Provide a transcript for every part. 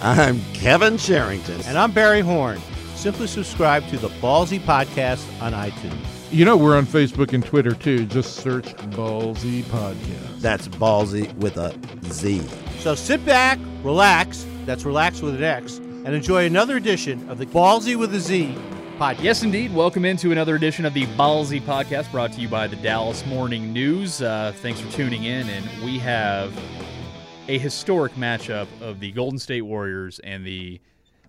I'm Kevin Sherrington. And I'm Barry Horn. Simply subscribe to the Ballsy Podcast on iTunes. You know, we're on Facebook and Twitter too. Just search Ballsy Podcast. That's ballsy with a Z. So sit back, relax, that's relax with an X, and enjoy another edition of the Ballsy with a Z podcast. Yes, indeed. Welcome into another edition of the Ballsy Podcast brought to you by the Dallas Morning News. Uh, thanks for tuning in. And we have a historic matchup of the Golden State Warriors and the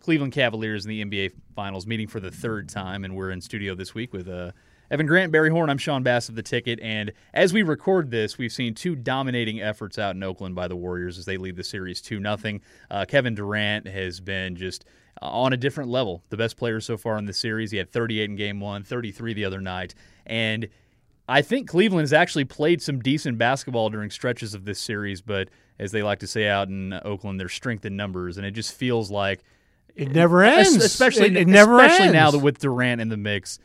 Cleveland Cavaliers in the NBA Finals meeting for the third time. And we're in studio this week with uh, Evan Grant, Barry Horn. I'm Sean Bass of The Ticket. And as we record this, we've seen two dominating efforts out in Oakland by the Warriors as they lead the series 2 0. Uh, Kevin Durant has been just on a different level. The best player so far in the series. He had 38 in game one, 33 the other night. And I think Cleveland has actually played some decent basketball during stretches of this series, but as they like to say out in Oakland, there's strength in numbers, and it just feels like It never ends. especially it, it never especially ends. now that with Durant in the mix.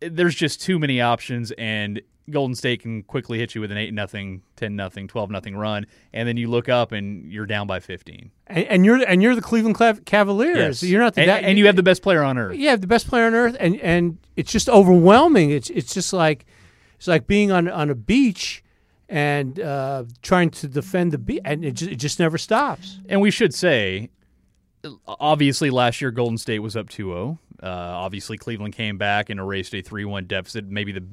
There's just too many options, and Golden State can quickly hit you with an eight nothing, ten nothing, twelve nothing run, and then you look up and you're down by fifteen. and, and you're and you're the Cleveland Cavaliers. You're not the and, that, and you have the best player on earth. you have the best player on earth, and and it's just overwhelming. It's it's just like it's like being on on a beach and uh, trying to defend the beach, and it just, it just never stops. And we should say, obviously, last year Golden State was up 2 0. Uh, obviously, Cleveland came back and erased a 3 1 deficit. Maybe the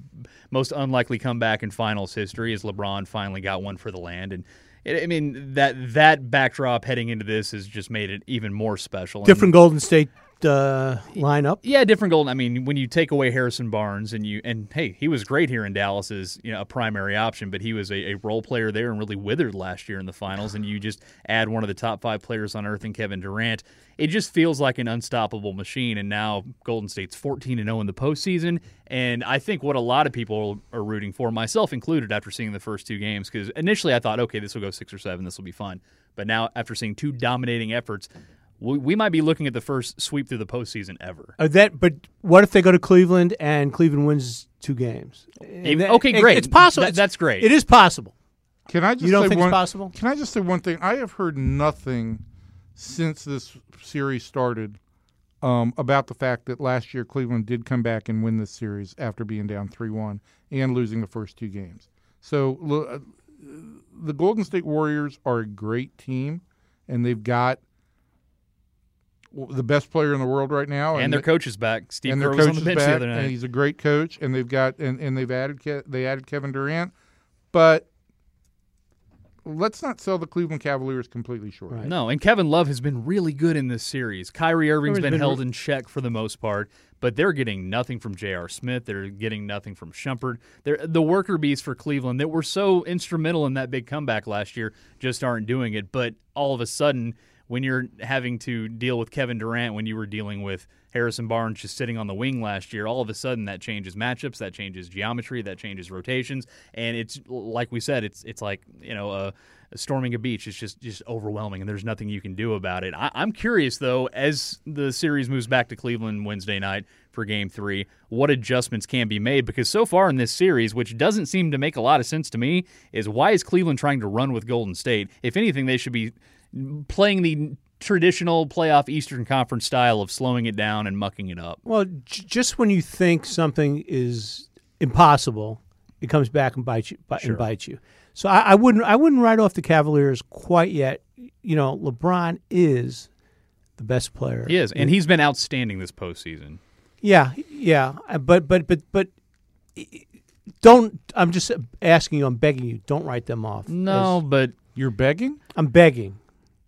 most unlikely comeback in finals history as LeBron finally got one for the land. And it, I mean, that, that backdrop heading into this has just made it even more special. And- Different Golden State uh, lineup. yeah, different golden. I mean, when you take away Harrison Barnes and you and hey, he was great here in Dallas as you know a primary option, but he was a, a role player there and really withered last year in the finals. And you just add one of the top five players on earth in Kevin Durant, it just feels like an unstoppable machine. And now Golden State's fourteen and zero in the postseason, and I think what a lot of people are rooting for, myself included, after seeing the first two games, because initially I thought, okay, this will go six or seven, this will be fun, but now after seeing two dominating efforts. We, we might be looking at the first sweep through the postseason ever. Uh, that, but what if they go to Cleveland and Cleveland wins two games? And that- okay, it- great. It's possible. That- that's great. It is possible. Can I just You don't say think it's one, possible? Can I just say one thing? I have heard nothing since this series started um, about the fact that last year Cleveland did come back and win this series after being down three one and losing the first two games. So uh, the Golden State Warriors are a great team, and they've got w- the best player in the world right now, and their coach is back. Steve and their Kerr was on the is bench back, the other and night. he's a great coach, and they've got and, and they've added Ke- they added Kevin Durant, but let's not sell the Cleveland Cavaliers completely short. Right. No, and Kevin Love has been really good in this series. Kyrie Irving's Irving's been, been held re- in check for the most part, but they're getting nothing from J.R. Smith. They're getting nothing from Shumpert. They're, the worker bees for Cleveland that were so instrumental in that big comeback last year just aren't doing it. But all of a sudden, when you're having to deal with Kevin Durant, when you were dealing with Harrison Barnes just sitting on the wing last year, all of a sudden that changes matchups, that changes geometry, that changes rotations, and it's like we said, it's it's like you know uh, storming a beach. It's just just overwhelming, and there's nothing you can do about it. I, I'm curious though, as the series moves back to Cleveland Wednesday night for Game Three, what adjustments can be made? Because so far in this series, which doesn't seem to make a lot of sense to me, is why is Cleveland trying to run with Golden State? If anything, they should be playing the traditional playoff Eastern Conference style of slowing it down and mucking it up. Well, j- just when you think something is impossible, it comes back and bites you. Bi- Sure. And bites you. So I, I wouldn't. I wouldn't write off the Cavaliers quite yet. You know, LeBron is the best player. He is, and he's been outstanding this postseason. Yeah, yeah. Uh, But but but but don't. I'm just asking you. I'm begging you. Don't write them off. No, but You're begging? I'm begging.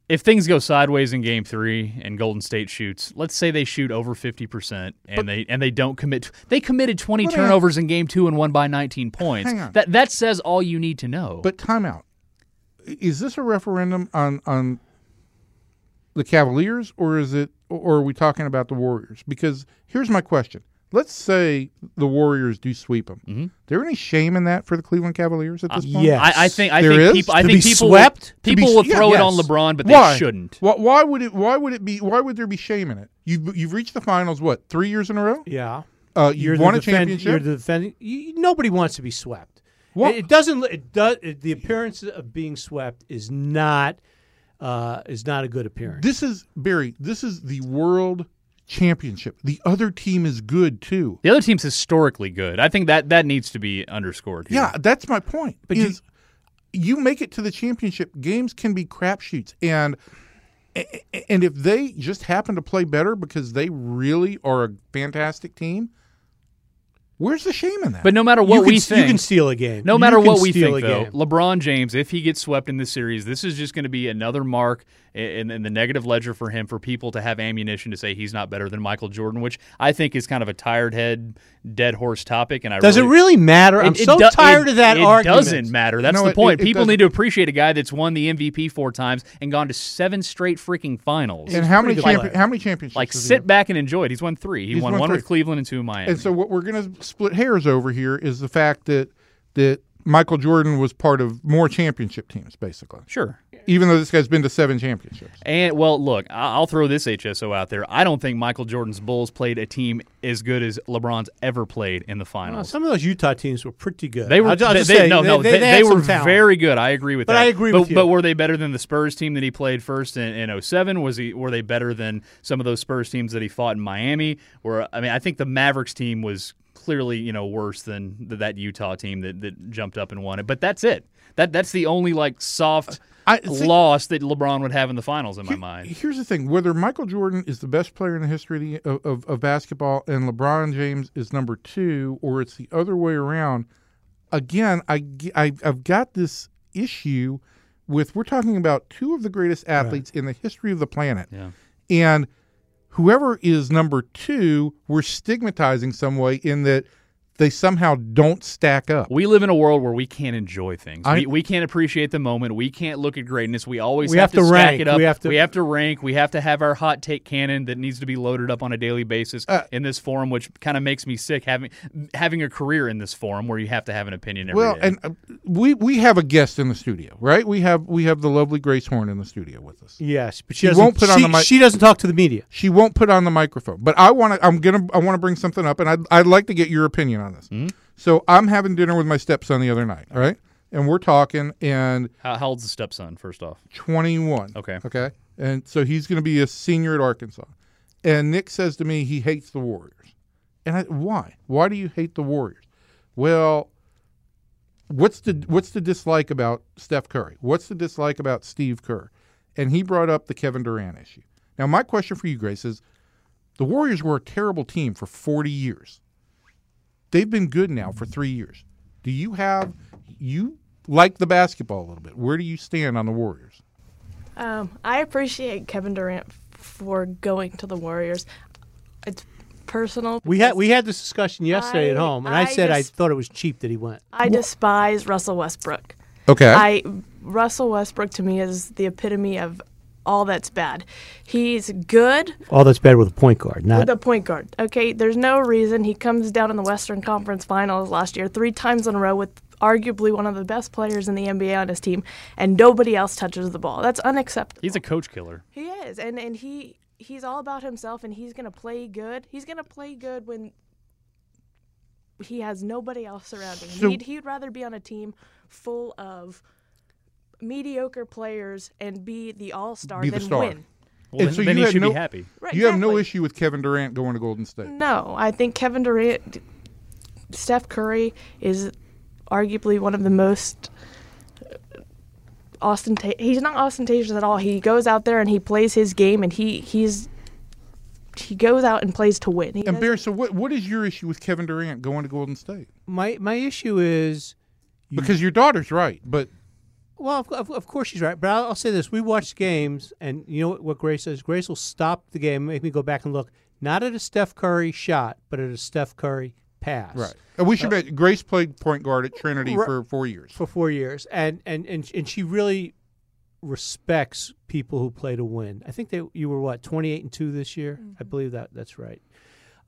If things go sideways in game three and Golden State shoots, let's say they shoot over fifty percent and they and they don't commit they committed twenty But turnovers in game two and won by nineteen points. Hang on. That that says all you need to know. But timeout. Is this a referendum on on the Cavaliers or is it or are we talking about the Warriors? Because here's my question. Let's say the Warriors do sweep them. Mm-hmm. There any shame in that for the Cleveland Cavaliers at this point? yes. I, I think I There think is? people I To think be people swept? Will, people s- will yeah, throw it on. LeBron, but Why? they shouldn't. Why, why would it? Why would it be? Why would there be shame in it? You've you've reached the finals. What three years in a row? Yeah. Uh, you You're won the a defend- championship. You're the defending. You, nobody wants to be swept. What- It, it doesn't. It does. It, the appearance of being swept is not uh, is not a good appearance. This is Barry. This is the world championship. The other team is good too. The other team's historically good. I think that that needs to be underscored. here. Yeah, that's my point. But you- is you, make it to the championship, games can be crapshoots, and and if they just happen to play better because they really are a fantastic team, where's the shame in that? But no matter what can, we s- think, you can steal a game. No matter what we steal think, though. LeBron James, if he gets swept in this series, this is just going to be another mark in, in the negative ledger for him for people to have ammunition to say he's not better than Michael Jordan, which I think is kind of a tired head, dead horse topic. And I Does really, it really matter? I'm It- it so do- tired it- of that it argument. It doesn't matter. That's No, the point. it- it People doesn't. need to appreciate a guy that's won the MVP four times and gone to seven straight freaking finals. and how many pretty good champion, player. how many championships? like has he sit back and enjoy it. He's won three. He He's won, won one three. with Cleveland and two with Miami. And so what we're going to split hairs over here is the fact that that Michael Jordan was part of more championship teams, basically. sure. Even though this guy's been to seven championships. And well, look, I- I'll throw this HSO out there. I don't think Michael Jordan's Bulls played a team as good as LeBron's ever played in the Well, finals. some of those Utah teams were pretty good. They were I'll, I'll they, just they- say, no no they, they, they, they were talent. very good. I agree with But that. I agree but, with you. But were they better than the Spurs team that he played first in, in 07? Was he were they better than some of those Spurs teams that he fought in Miami? Or I mean, I think the Mavericks team was clearly you know worse than th- that Utah team that, that jumped up and won it. But that's it. That that's the only like soft I think- loss that LeBron would have in the finals in my mind. Here's the thing: whether Michael Jordan is the best player in the history of, the, of, of, basketball and LeBron James is number two, or it's the other way around, again, I I've got this issue with we're talking about two of the greatest athletes in the history of the planet, Yeah. and whoever is number two, we're stigmatizing some way in that they somehow don't stack up. We live in a world where we can't enjoy things. I- we, we can't appreciate the moment. We can't look at greatness. We always We have, have to stack rank. it up. We have to- we have to rank. We have to have our hot take cannon that needs to be loaded up on a daily basis Uh, in this forum, which kind of makes me sick having having a career in this forum where you have to have an opinion every Well, day. and uh, we we have a guest in the studio, right? We have we have the lovely Grace Horn in the studio with us. Yes, but she, She won't put on the mic- she doesn't talk to the media. She won't put on the microphone, but I want to. I'm gonna. I want to bring something up, and I'd I'd like to get your opinion on this. Mm-hmm. So I'm having dinner with my stepson the other night, right? And we're talking, and how, how old's the stepson? First off, 21. Okay. Okay. And so he's going to be a senior at Arkansas. And Nick says to me he hates the Warriors. And I, why? Why do you hate the Warriors? Well, what's the what's the dislike about Steph Curry? What's the dislike about Steve Kerr? And he brought up the Kevin Durant issue. Now, my question for you, Grace, is the Warriors were a terrible team for 40 years. They've been good now for three years. Do you have you like the basketball a little bit? Where do you stand on the Warriors? Um, I appreciate Kevin Durant for going to the Warriors. It's personal. We had we had this discussion yesterday at home, and I, I said I thought it was cheap that he went. I despise Russell Westbrook. Okay. I Russell Westbrook to me is the epitome of all that's bad. He's good All that's bad with a point guard, not with a point guard. Okay, there's no reason he comes down in the Western Conference Finals last year three times in a row with arguably one of the best players in the NBA on his team, and nobody else touches the ball. That's unacceptable. he's a coach killer. He is, and and he he's all about himself, and he's gonna play good. He's gonna play good when he has nobody else surrounding him. So- he'd, he'd rather be on a team full of mediocre players and be the all star Be the than star. win. Well, And then, so then you he had should no- be happy. Right, you have no exactly. issue with Kevin Durant going to Golden State. No, I think Kevin Durant, Steph Curry is arguably one of the most uh, ostentatious. He's not ostentatious at all. He goes out there and he plays his game, and he he's he goes out and plays to win. He And doesn't- Bear, so what, what is your issue with Kevin Durant going to Golden State? my my issue is Because your daughter's right, but Well, of, of, of course she's right, but I'll, I'll say this: we watch games, and you know what, what Grace says. Grace will stop the game, make me go back and look, not at a Steph Curry shot, but at a Steph Curry pass. right. And we should bet Grace played point guard at Trinity Right. for four years. for four years, and and and and she really respects people who play to win. I think they you were what twenty eight and two this year. I Mm-hmm. believe that that's right.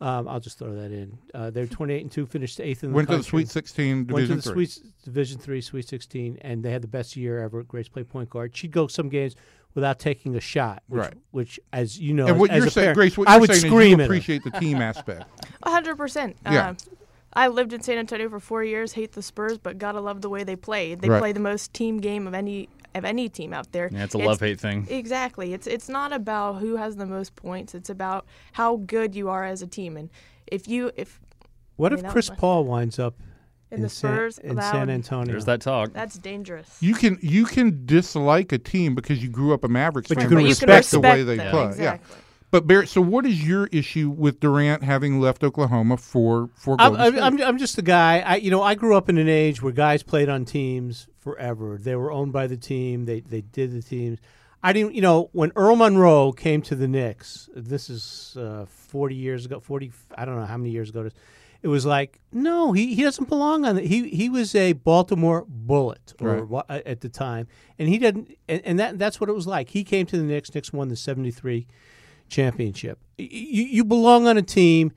Um, I'll just throw that in. Uh, they're twenty eight and two, finished eighth in the Went to the. Sweet 16 Went to the Three. Sweet Division Three, Sweet Sixteen, and they had the best year ever. Grace played point guard. She'd go some games without taking a shot, which, Right. Which, as you know, and what as you're a saying, parent, Grace, what I you're would saying is scream you appreciate the team aspect. Hundred percent. Yeah. Uh, I lived in San Antonio for four years. Hate the Spurs, but gotta love the way they play. They Right. play the most team game of any of any team out there. Yeah, it's a love hate thing. Exactly. It's it's not about who has the most points. It's about how good you are as a team. And if you if What I if mean, that Chris was Paul winds up in, the San, Spurs in that San Antonio? There's that talk. that's dangerous. You can you can dislike a team because you grew up a Mavericks But you fan, can but but you respect, the way they them. play. Exactly. Yeah. But Barrett, so what is your issue with Durant having left Oklahoma for for I'm, Golden I'm, State? I'm, I'm just a guy. I, you know, I grew up in an age where guys played on teams forever. They were owned by the team. They they did the teams. I didn't. You know, when Earl Monroe came to the Knicks, this is uh, 40 years ago. 40. I don't know how many years ago. It, is. it was like, no, he, he doesn't belong on it. He he was a Baltimore Bullet or Right. at the time, and he didn't. And, and that that's what it was like. He came to the Knicks. Knicks won the 73 championship. Y- You, you belong on a team.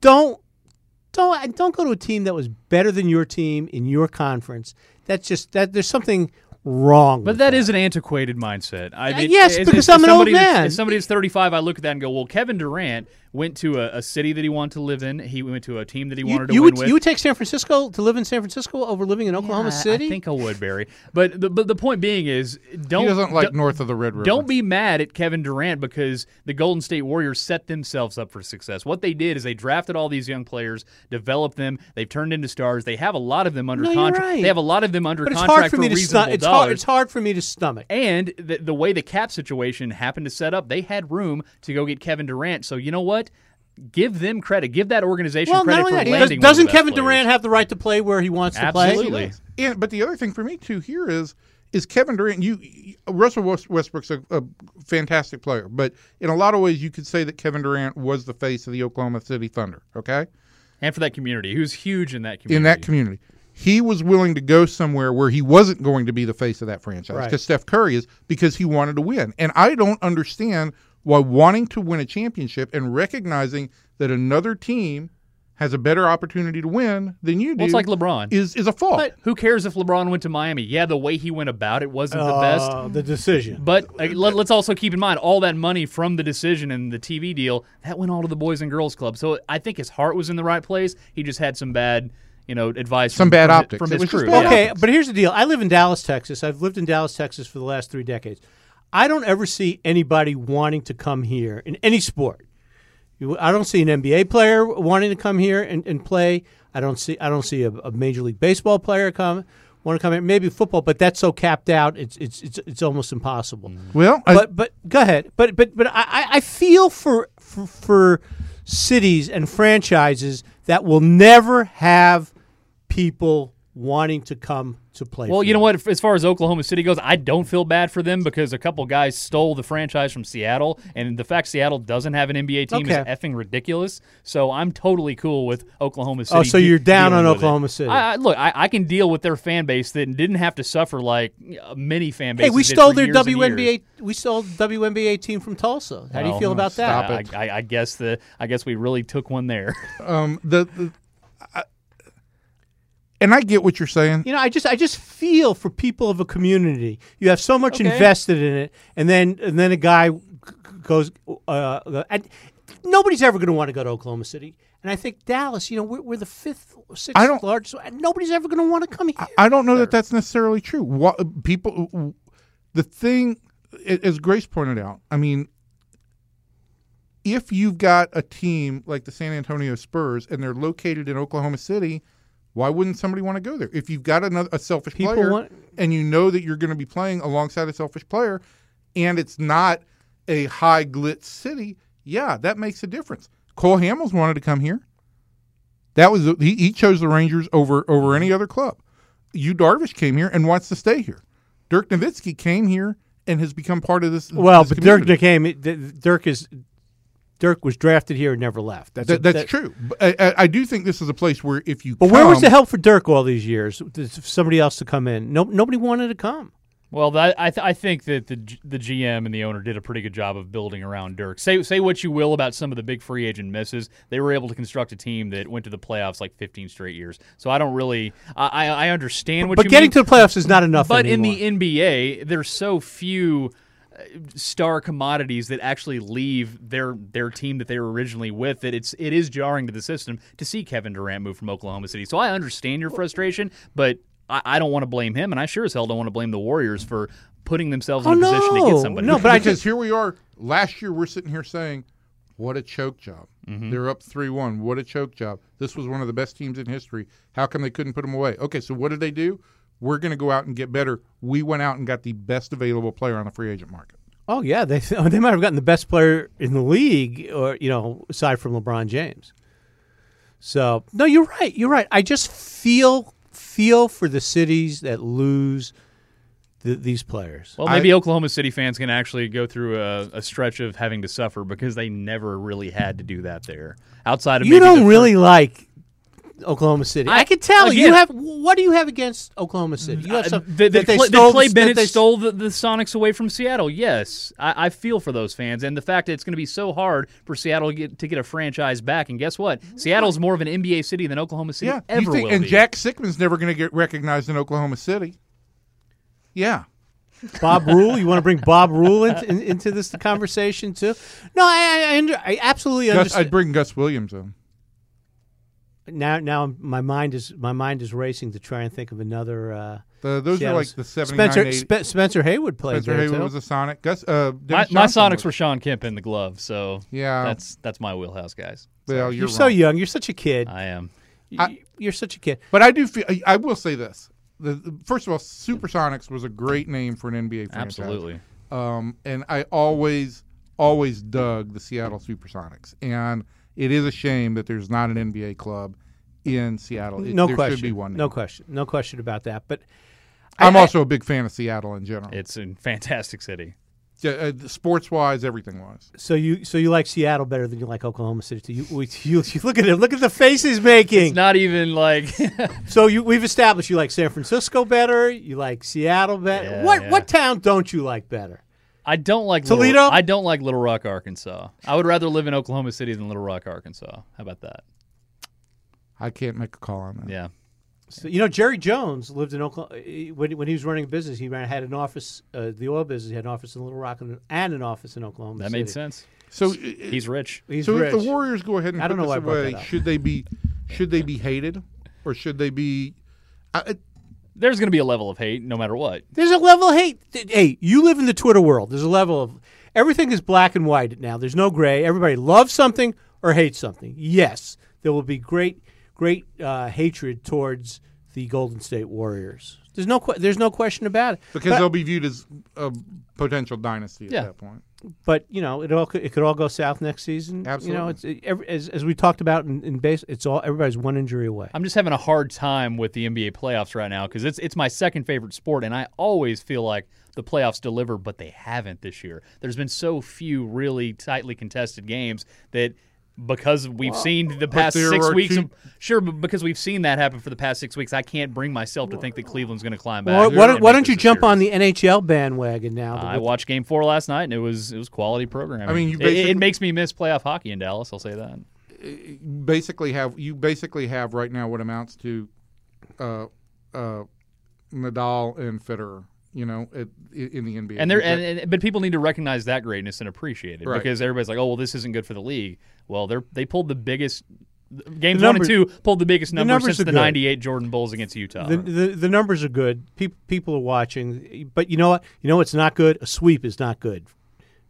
Don't don't don't go to a team that was better than your team in your conference. That's just that there's something wrong. But with that is an antiquated mindset. I Uh, mean, yes, because I'm an old that's- man. As somebody that's 35, I look at that and go, "Well, Kevin Durant went to a, a city that he wanted to live in. He went to a team that he you, wanted to you win would with." you would take San Francisco to live in San Francisco over living in Oklahoma Yeah, City. I think I would, Barry. But the, but the point being is, don't he doesn't like don't- north of the Red River. Don't be mad at Kevin Durant because the Golden State Warriors set themselves up for success. What they did is they drafted all these young players, developed them, they've turned into stars. They have a lot of them under No, contract. right. They have a lot of them under but it's contract hard for me to reasonable stomach. It's dollars. hard. It's hard for me to stomach. And the, the way the cap situation happened to set up, they had room to go get Kevin Durant. So you know what? Give them credit. Give that organization Well, credit not for that, landing. Does, doesn't of the best Kevin players. Durant have the right to play where he wants to play? Absolutely. And but the other thing for me too here is is Kevin Durant. You, you Russell West- Westbrook's a, a fantastic player, but in a lot of ways you could say that Kevin Durant was the face of the Oklahoma City Thunder. Okay, and for that community, who's huge in that community. in that community. He was willing to go somewhere where he wasn't going to be the face of that franchise Right. because Steph Curry is because he wanted to win. And I don't understand why wanting to win a championship and recognizing that another team has a better opportunity to win than you do Well, it's like LeBron. is is a fault. But- Who cares if LeBron went to Miami? Yeah, the way he went about it wasn't the best. Uh, the decision. But uh, let, us also keep in mind all that money from the decision and the TV deal that went all to the Boys and Girls Club. So I think his heart was in the right place. He just had some bad, you know, advice. Some from, bad from, optics. from his crew. bad yeah. Okay, but here's the deal. I live in Dallas, Texas. I've lived in Dallas, Texas for the last three decades. I don't ever see anybody wanting to come here in any sport. You, I don't see an NBA player wanting to come here and, and play. I don't see I don't see a, a major league baseball player come want to come here. Maybe football, but that's so capped out. It's it's it's, it's almost impossible. Mm. well, I- But but go ahead. But but but I, I- I feel for, for for cities and franchises that will never have people wanting to come to play. Well, for you know what? As far as Oklahoma City goes, I don't feel bad for them because a couple guys stole the franchise from Seattle, and the fact Seattle doesn't have an NBA team is effing ridiculous. So I'm totally cool with Oklahoma City. Oh, so you're down on with it. Oklahoma City. I, I, look, I, I can deal with their fan base that didn't have to suffer like many fan Hey, we stole their years WNBA. We stole WNBA team from Tulsa. How do you feel about stop that? it. I, I, I guess the I guess we really took one there. um, the, the I, and I get what you're saying. You know, I just I just feel for people of a community. You have so much Okay. invested in it, and then and then a guy g- g- goes. Uh, and nobody's ever going to want to go to Oklahoma City. And I think Dallas. You know, we're, we're the fifth, or sixth I don't- largest. and Nobody's ever going to want to come here. I don't know that that's necessarily true. What people, the thing, as Grace pointed out, I mean, if you've got a team like the San Antonio Spurs and they're located in Oklahoma City, why wouldn't somebody want to go there? If you've got another a selfish People player want- and you know that you're going to be playing alongside a selfish player, and it's not a high glitz city, yeah, that makes a difference. Cole Hamels wanted to come here. That was he, he chose the Rangers over over any other club. Yu Darvish came here and wants to stay here. Dirk Nowitzki came here and has become part of this. Well, this but Dirk community. became Dirk is Dirk was drafted here and never left. That's That, a- that's that- true. I, I, I do think this is a place where if you But where was the help for Dirk all these years? There's somebody else to come in. No, nobody wanted to come. Well, that, I th- I think that the G- the GM and the owner did a pretty good job of building around Dirk. Say say what you will about some of the big free agent misses, they were able to construct a team that went to the playoffs like 15 straight years. So I don't really I I, I understand what you mean. But you getting mean. to the playoffs is not enough But anymore. in the NBA, there's so few star commodities that actually leave their their team that they were originally with that it's it is jarring to the system to see Kevin Durant move from Oklahoma City. So I understand your frustration, but I, I don't want to blame him, and I sure as hell don't want to blame the Warriors for putting themselves in Oh, a position to get somebody. No, but I just here we are. Last year, we're sitting here saying, "What a choke job! Mm-hmm. They're up three-one. What a choke job! This was one of the best teams in history. How come they couldn't put them away?" Okay, so what did they do? We're going to go out and get better. We went out and got the best available player on the free agent market. oh yeah, they they might have gotten the best player in the league, or you know, aside from LeBron James. So no, you're right. You're right. I just feel feel for the cities that lose th- these players. well, maybe Oklahoma City fans can actually go through a, a stretch of having to suffer because they never really had to do that there. Outside of you maybe don't the really like Oklahoma City. I, I- can tell you have. What do you have against Oklahoma City? You have Uh, some that, that, they Clay, stole- that Clay that Bennett they- stole the, the Sonics away from Seattle. Yes, I, I feel for those fans, and the fact that it's going to be so hard for Seattle to get, to get a franchise back. And guess what? Seattle's more of an NBA city than Oklahoma City Yeah, ever you think, will and be. Jack Sikma's never going to get recognized in Oklahoma City. Yeah, Bob Rule. You want to bring Bob Rule in, in, into this conversation too? No, I I, I, under, I absolutely Gus, understand. I'd bring Gus Williams in. Now now my mind is my mind is racing to try and think of another. Uh, The, those are like the 79, Spencer 80 Spe- Spencer Haywood played Spencer there Haywood too. was a Sonic. Gus, uh, my, my Sonics was- were Shawn Kemp in the glove, so Yeah. that's that's my wheelhouse, guys. Well, you're you're, so young. You're such a kid. I am. Y- you're such a kid. But I do feel. I, I will say this. The, the- first of all, Supersonics was a great name for an NBA franchise. Absolutely. Um, and I always, always dug the Seattle Supersonics. And it is a shame that there's not an NBA club in Seattle. It- No there question. should be one. No question. No question about that. But I'm I- also a big fan of Seattle in general. It's a fantastic city. Yeah, uh, sports wise, everything wise. so you so you like Seattle better than you like Oklahoma City? too. You, we, you, you look at him. Look at the faces making. It's not even like So you, we've established you like San Francisco better. You like Seattle better. Yeah, what yeah. what town don't you like better? I don't like Toledo? Little, I don't like Little Rock, Arkansas. I would rather live in Oklahoma City than Little Rock, Arkansas. How about that? I can't make a call on that. Yeah. So, you know, Jerry Jones lived in Oklahoma when, when he was running a business. He ran, had an office, uh, the oil business. He had an office in Little Rock and, and an office in Oklahoma. That City. made sense. So, uh, He's rich. He's so rich. if the Warriors go ahead and I put don't know this brought away, should they be, should they be hated, or should they be? I, There's going to be a level of hate no matter what. There's a level of hate. Hey, you live in the Twitter world. There's a level of everything is black and white now. There's no gray. Everybody loves something or hates something. Yes, there will be great, great uh, hatred towards the Golden State Warriors. There's no, que- there's no question about it. because But- they'll be viewed as a potential dynasty at Yeah. that point. But you know, it all could, it could all go south next season. You know, it's it, every, as as we talked about in, in base, it's all everybody's one injury away. I'm just having a hard time with the NBA playoffs right now because it's it's my second favorite sport, and I always feel like the playoffs deliver, but they haven't this year. There's been so few really tightly contested games that because we've seen the past six weeks, two- sure, but because we've seen that happen for the past six weeks, I can't bring myself to think that Cleveland's going to climb back. Why, why don't, why don't you this a jump on the NHL bandwagon now? I watched Game Four last night, and it was it was quality programming. I mean, you It- it, makes me miss playoff hockey in Dallas. I'll say that. basically have you basically have right now what amounts to uh, uh, Nadal and Federer. You know, at, in the NBA, And there, and, and but people need to recognize that greatness and appreciate it Right. because everybody's like, "Oh, well, this isn't good for the league." Well, they they pulled the biggest games The one and two pulled the biggest number numbers since the good. '98 Jordan Bulls against Utah. The, the the numbers are good. People people are watching, but you know what? You know what's not good? A sweep is not good,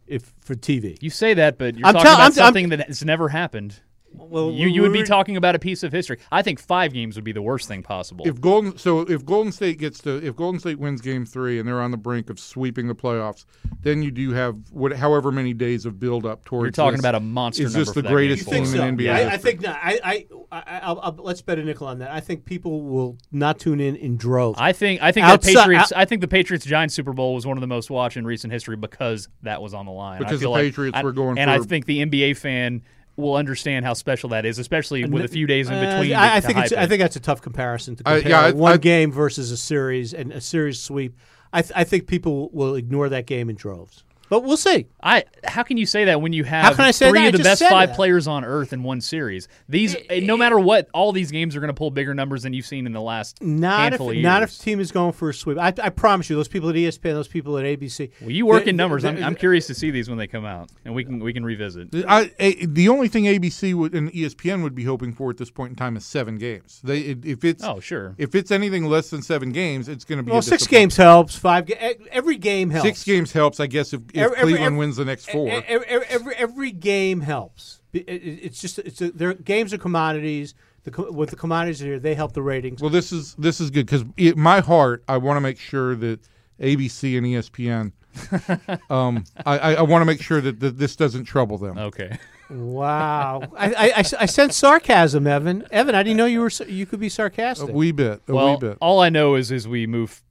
if for TV. you say that, but you're I'm talking tell- about I'm- I'm- something that has never happened. Well, You you would be talking about a piece of history. I think five games would be the worst thing possible. if Golden so if Golden State gets to if Golden State wins Game Three and they're on the brink of sweeping the playoffs, then you do have what however many days of build up towards. you're talking this. about a monster Is this the greatest game team in NBA? I, I think not. I, I, I I'll, I'll, let's bet a nickel on that. I think people will not tune in in droves. I think I think Outside- the Patriots. out- I think the Patriots Giants Super Bowl was one of the most watched in recent history because that was on the line. I Because feel the like- Patriots I- were going and I think the NBA fan will understand how special that is, especially with a few days in Uh, between. I, I think it's, hype I think that's a tough comparison to I- compare yeah, I- one I- game versus a series and a series sweep. I, th- I think people will ignore that game in droves. But we'll see. I how can you say that when you have can I say three that? Of the just best five that. players on earth in one series? These, eh, no matter what, all these games are going to pull bigger numbers than you've seen in the last Not if, of years. not if the team is going for a sweep. I, I promise you, those people at ESPN, those people at ABC. well, you work they- in numbers. they- I'm, I'm curious to see these when they come out, and we can we can revisit. I, a, the only thing ABC would, and ESPN would be hoping for at this point in time is seven games. They if it's Oh, sure. if it's anything less than seven games, it's going to be Well, a six games helps. Five. E- every game helps. Six games helps, I guess, if, if Every- every- Cleveland every- wins the next four. Every, every, every game helps. It- it- it's just it's a, their games are commodities. The with the commodities here, they help the ratings. Well, this is this is good because my heart, I want to make sure that ABC and ESPN, um, I, I, I want to make sure that, that this doesn't trouble them. Okay. Wow, I, I, I, I sense sarcasm, Evan. Evan, I didn't know you were you could be sarcastic. A wee bit, a well, wee bit. all I know is as we move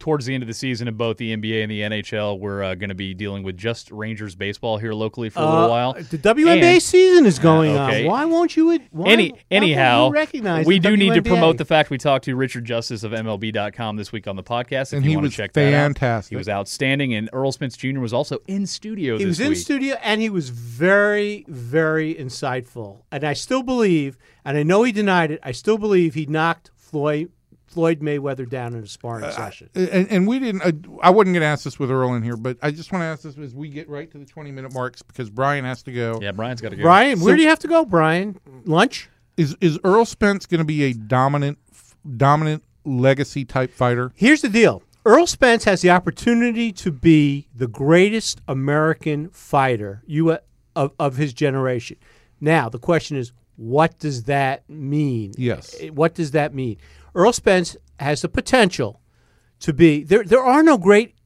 towards the end of the season in both the NBA and the NHL, we're uh, going to be dealing with just Rangers baseball here locally for a little Uh, while. The WNBA And- season is going okay. on. Why won't you? ad- Why, Any why anyhow, you recognize we the do need to promote the fact we talked to Richard Justice of MLB.com this week on the podcast. If And you he want was to check that out. fantastic. He was outstanding, and Errol Spence Jr. was also in studio. He this was in week. studio and he was very, very insightful. And I still believe, and I know he denied it. I still believe he knocked Floyd Floyd Mayweather down in a sparring session. and, and we didn't. Uh, I wasn't going to ask this with Errol in here, but I just want to ask this as we get right to the twenty minute marks because Brian has to go. Yeah, Brian's got to go. Brian, where So- do you have to go, Brian? Lunch? Is is Errol Spence going to be a dominant, dominant legacy type fighter? Here's the deal. Errol Spence has the opportunity to be the greatest American fighter you of, of his generation. Now, the question is, what does that mean? Yes. What does that mean? Errol Spence has the potential to be there. There are no great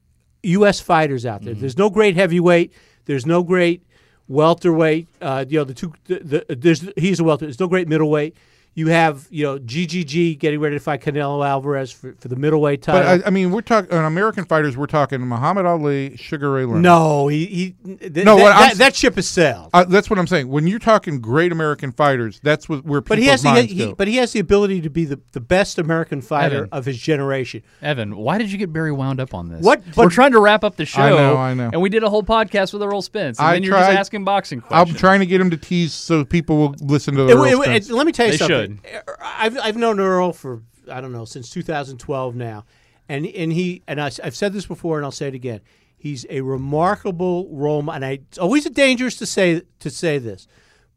U.S. fighters out there. There's no great heavyweight. There's no great welterweight. Uh, you know, the two. The, the, there's he's a welter. There's no great middleweight. You have you know GGG getting ready to fight Canelo Alvarez for, for the middleweight title. But I, I mean, we're talking on American fighters. We're talking Muhammad Ali, Sugar Ray Leonard. no, he, he th- No, that, that, that ship has sailed. Uh, that's what I'm saying. When you're talking great American fighters, that's what where people's but he has the he, go. but he has the ability to be the, the best American fighter Evan. of his generation. Evan, why did you get Barry wound up on this? What- We're but- trying to wrap up the show. I know, I know. And we did a whole podcast with Errol Spence, and I then you're tried- just asking boxing I'm trying to get him to tease so people will listen to the It- Earl it- Spence. it- let me tell you They something. I've I've known Errol for I don't know since 2012 now, and and he and I, have said this before and I'll say it again. He's a remarkable role, model, and I, it's always dangerous to say to say this,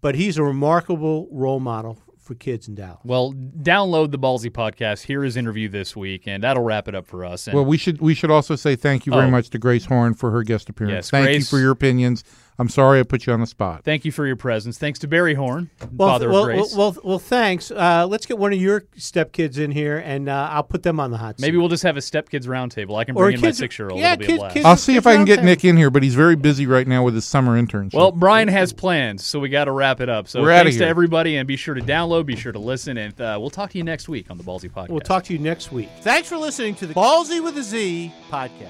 but he's a remarkable role model for kids in Dallas. well, download the Ballsy podcast. Hear his interview this week, and that'll wrap it up for us. And well, we should we should also say thank you very Oh. much to Grace Horn for her guest appearance. Yes, thank you for your opinions. I'm sorry I put you on the spot. thank you for your presence. Thanks to Barry Horn, Well, father well, of Grace. well, well, well, thanks. Uh, let's get one of your stepkids in here, and uh, I'll put them on the hot seat. Maybe we'll just have a stepkids roundtable. I can Or bring in my six-year-old. yeah, It'll be a kids- blast. kids- I'll see if I can get roundtable. Nick in here, but he's very busy right now with his summer internship. Well, Brian has plans, so we got to wrap it up. So We're outta thanks to everybody, and be sure to download, be sure to listen, and uh, we'll talk to you next week on the Ballsy podcast. We'll talk to you next week. Thanks for listening to the Ballsy with a Z podcast.